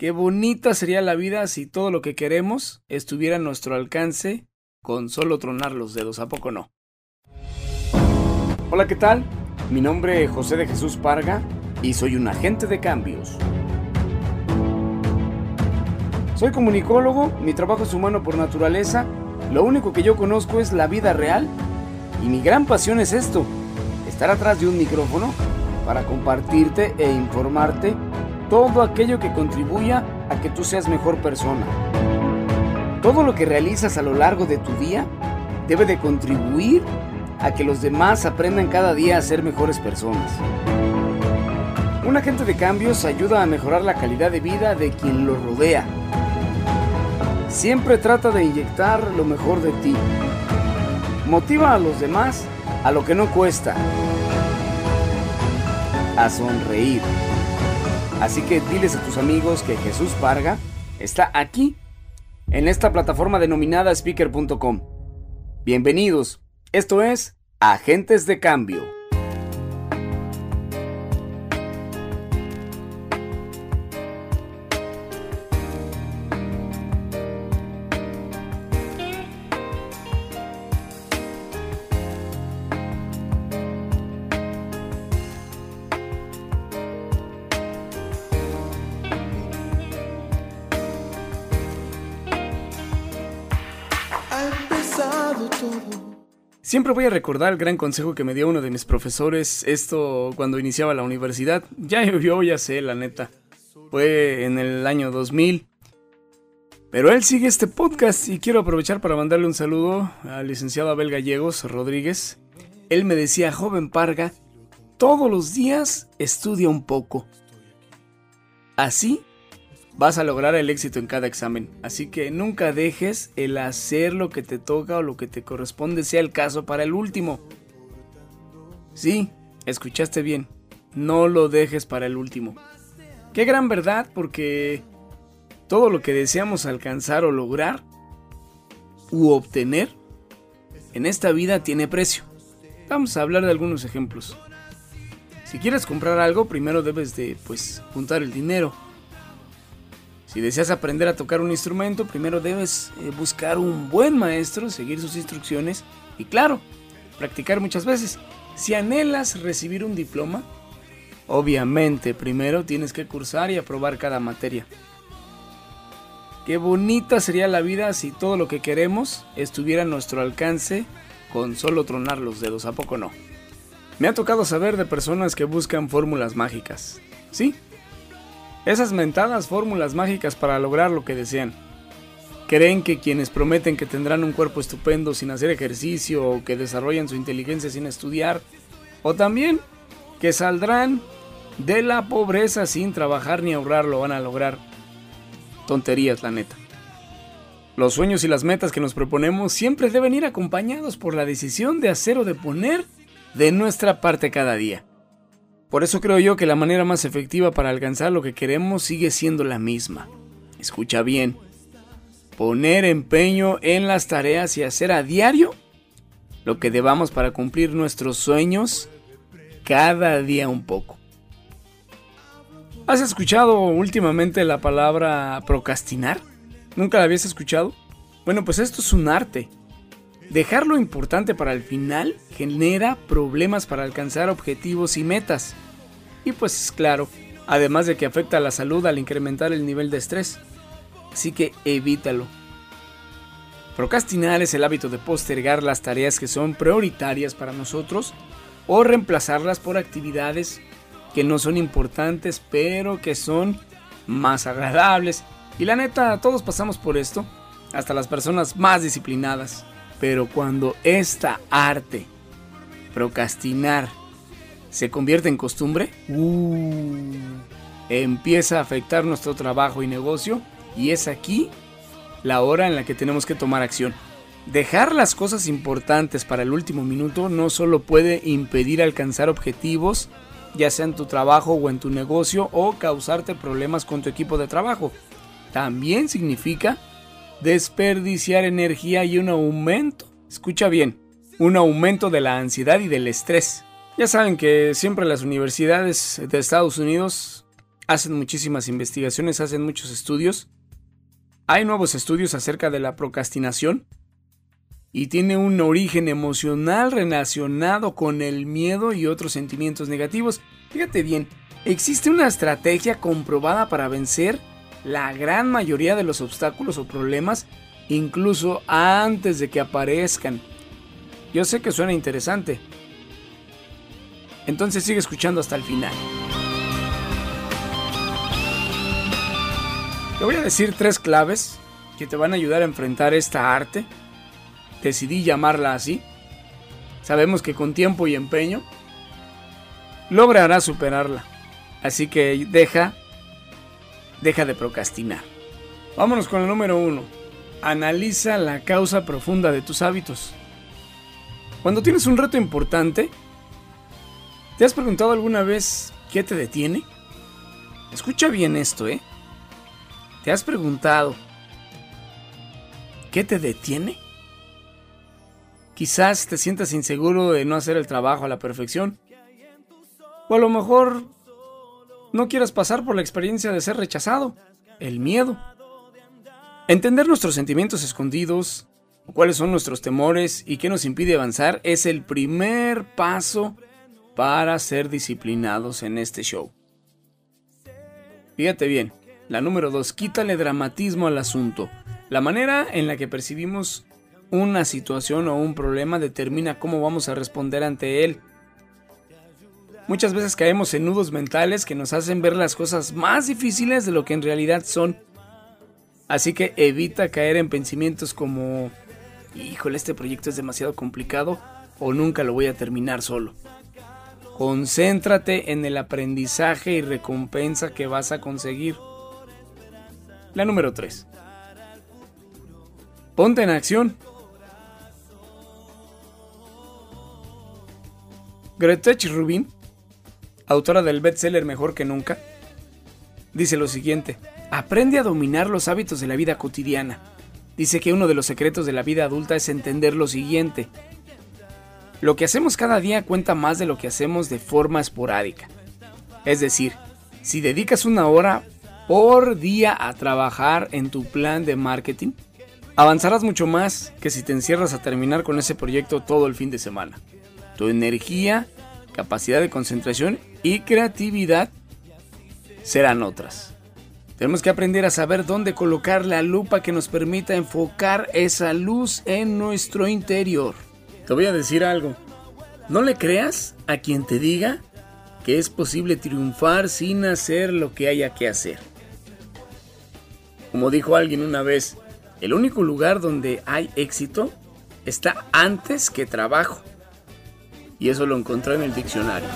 Qué bonita sería la vida si todo lo que queremos estuviera a nuestro alcance con solo tronar los dedos, ¿a poco no? Hola, ¿qué tal? Mi nombre es José de Jesús Parga y soy un agente de cambios. Soy comunicólogo, mi trabajo es humano por naturaleza, lo único que yo conozco es la vida real y mi gran pasión es esto, estar atrás de un micrófono para compartirte e informarte todo aquello que contribuya a que tú seas mejor persona. Todo lo que realizas a lo largo de tu día debe de contribuir a que los demás aprendan cada día a ser mejores personas. Un agente de cambios ayuda a mejorar la calidad de vida de quien lo rodea. Siempre trata de inyectar lo mejor de ti. Motiva a los demás a lo que no cuesta. A sonreír. Así que diles a tus amigos que Jesús Varga está aquí, en esta plataforma denominada speaker.com. Bienvenidos, esto es Agentes de Cambio. Siempre voy a recordar el gran consejo que me dio uno de mis profesores, esto cuando iniciaba la universidad. Ya yo ya sé, la neta. Fue en el año 2000. Pero él sigue este podcast y quiero aprovechar para mandarle un saludo al licenciado Abel Gallegos Rodríguez. Él me decía, joven Parga, todos los días estudia un poco. Así vas a lograr el éxito en cada examen. Así que nunca dejes el hacer lo que te toca o lo que te corresponde sea el caso para el último. Sí, escuchaste bien. No lo dejes para el último. Qué gran verdad porque todo lo que deseamos alcanzar o lograr u obtener en esta vida tiene precio. Vamos a hablar de algunos ejemplos. Si quieres comprar algo, primero debes de pues juntar el dinero si deseas aprender a tocar un instrumento, primero debes eh, buscar un buen maestro, seguir sus instrucciones y claro, practicar muchas veces. Si anhelas recibir un diploma, obviamente primero tienes que cursar y aprobar cada materia. Qué bonita sería la vida si todo lo que queremos estuviera a nuestro alcance con solo tronar los dedos, ¿a poco no? Me ha tocado saber de personas que buscan fórmulas mágicas. Sí, esas mentadas fórmulas mágicas para lograr lo que desean. Creen que quienes prometen que tendrán un cuerpo estupendo sin hacer ejercicio o que desarrollan su inteligencia sin estudiar, o también que saldrán de la pobreza sin trabajar ni ahorrar lo van a lograr. Tonterías, la neta. Los sueños y las metas que nos proponemos siempre deben ir acompañados por la decisión de hacer o de poner de nuestra parte cada día. Por eso creo yo que la manera más efectiva para alcanzar lo que queremos sigue siendo la misma. Escucha bien. Poner empeño en las tareas y hacer a diario lo que debamos para cumplir nuestros sueños cada día un poco. ¿Has escuchado últimamente la palabra procrastinar? ¿Nunca la habías escuchado? Bueno, pues esto es un arte. Dejar lo importante para el final genera problemas para alcanzar objetivos y metas. Y pues claro, además de que afecta a la salud al incrementar el nivel de estrés. Así que evítalo. Procrastinar es el hábito de postergar las tareas que son prioritarias para nosotros o reemplazarlas por actividades que no son importantes pero que son más agradables. Y la neta, todos pasamos por esto, hasta las personas más disciplinadas. Pero cuando esta arte, procrastinar, se convierte en costumbre, uh, empieza a afectar nuestro trabajo y negocio y es aquí la hora en la que tenemos que tomar acción. Dejar las cosas importantes para el último minuto no solo puede impedir alcanzar objetivos, ya sea en tu trabajo o en tu negocio, o causarte problemas con tu equipo de trabajo. También significa desperdiciar energía y un aumento, escucha bien, un aumento de la ansiedad y del estrés. Ya saben que siempre las universidades de Estados Unidos hacen muchísimas investigaciones, hacen muchos estudios. Hay nuevos estudios acerca de la procrastinación y tiene un origen emocional relacionado con el miedo y otros sentimientos negativos. Fíjate bien, existe una estrategia comprobada para vencer la gran mayoría de los obstáculos o problemas incluso antes de que aparezcan. Yo sé que suena interesante. Entonces sigue escuchando hasta el final. Te voy a decir tres claves que te van a ayudar a enfrentar esta arte. Decidí llamarla así. Sabemos que con tiempo y empeño lograrás superarla. Así que deja, deja de procrastinar. Vámonos con el número uno. Analiza la causa profunda de tus hábitos. Cuando tienes un reto importante, ¿te has preguntado alguna vez qué te detiene? Escucha bien esto, ¿eh? ¿Te has preguntado qué te detiene? Quizás te sientas inseguro de no hacer el trabajo a la perfección. O a lo mejor no quieras pasar por la experiencia de ser rechazado, el miedo. Entender nuestros sentimientos escondidos, cuáles son nuestros temores y qué nos impide avanzar es el primer paso para ser disciplinados en este show. Fíjate bien, la número 2, quítale dramatismo al asunto. La manera en la que percibimos una situación o un problema determina cómo vamos a responder ante él. Muchas veces caemos en nudos mentales que nos hacen ver las cosas más difíciles de lo que en realidad son. Así que evita caer en pensamientos como, híjole, este proyecto es demasiado complicado o nunca lo voy a terminar solo. Concéntrate en el aprendizaje y recompensa que vas a conseguir. La número 3. Ponte en acción. Gretchen Rubin, autora del bestseller Mejor que Nunca, dice lo siguiente, aprende a dominar los hábitos de la vida cotidiana. Dice que uno de los secretos de la vida adulta es entender lo siguiente. Lo que hacemos cada día cuenta más de lo que hacemos de forma esporádica. Es decir, si dedicas una hora por día a trabajar en tu plan de marketing, avanzarás mucho más que si te encierras a terminar con ese proyecto todo el fin de semana. Tu energía, capacidad de concentración y creatividad serán otras. Tenemos que aprender a saber dónde colocar la lupa que nos permita enfocar esa luz en nuestro interior. Te voy a decir algo. No le creas a quien te diga que es posible triunfar sin hacer lo que haya que hacer. Como dijo alguien una vez, el único lugar donde hay éxito está antes que trabajo. Y eso lo encontré en el diccionario.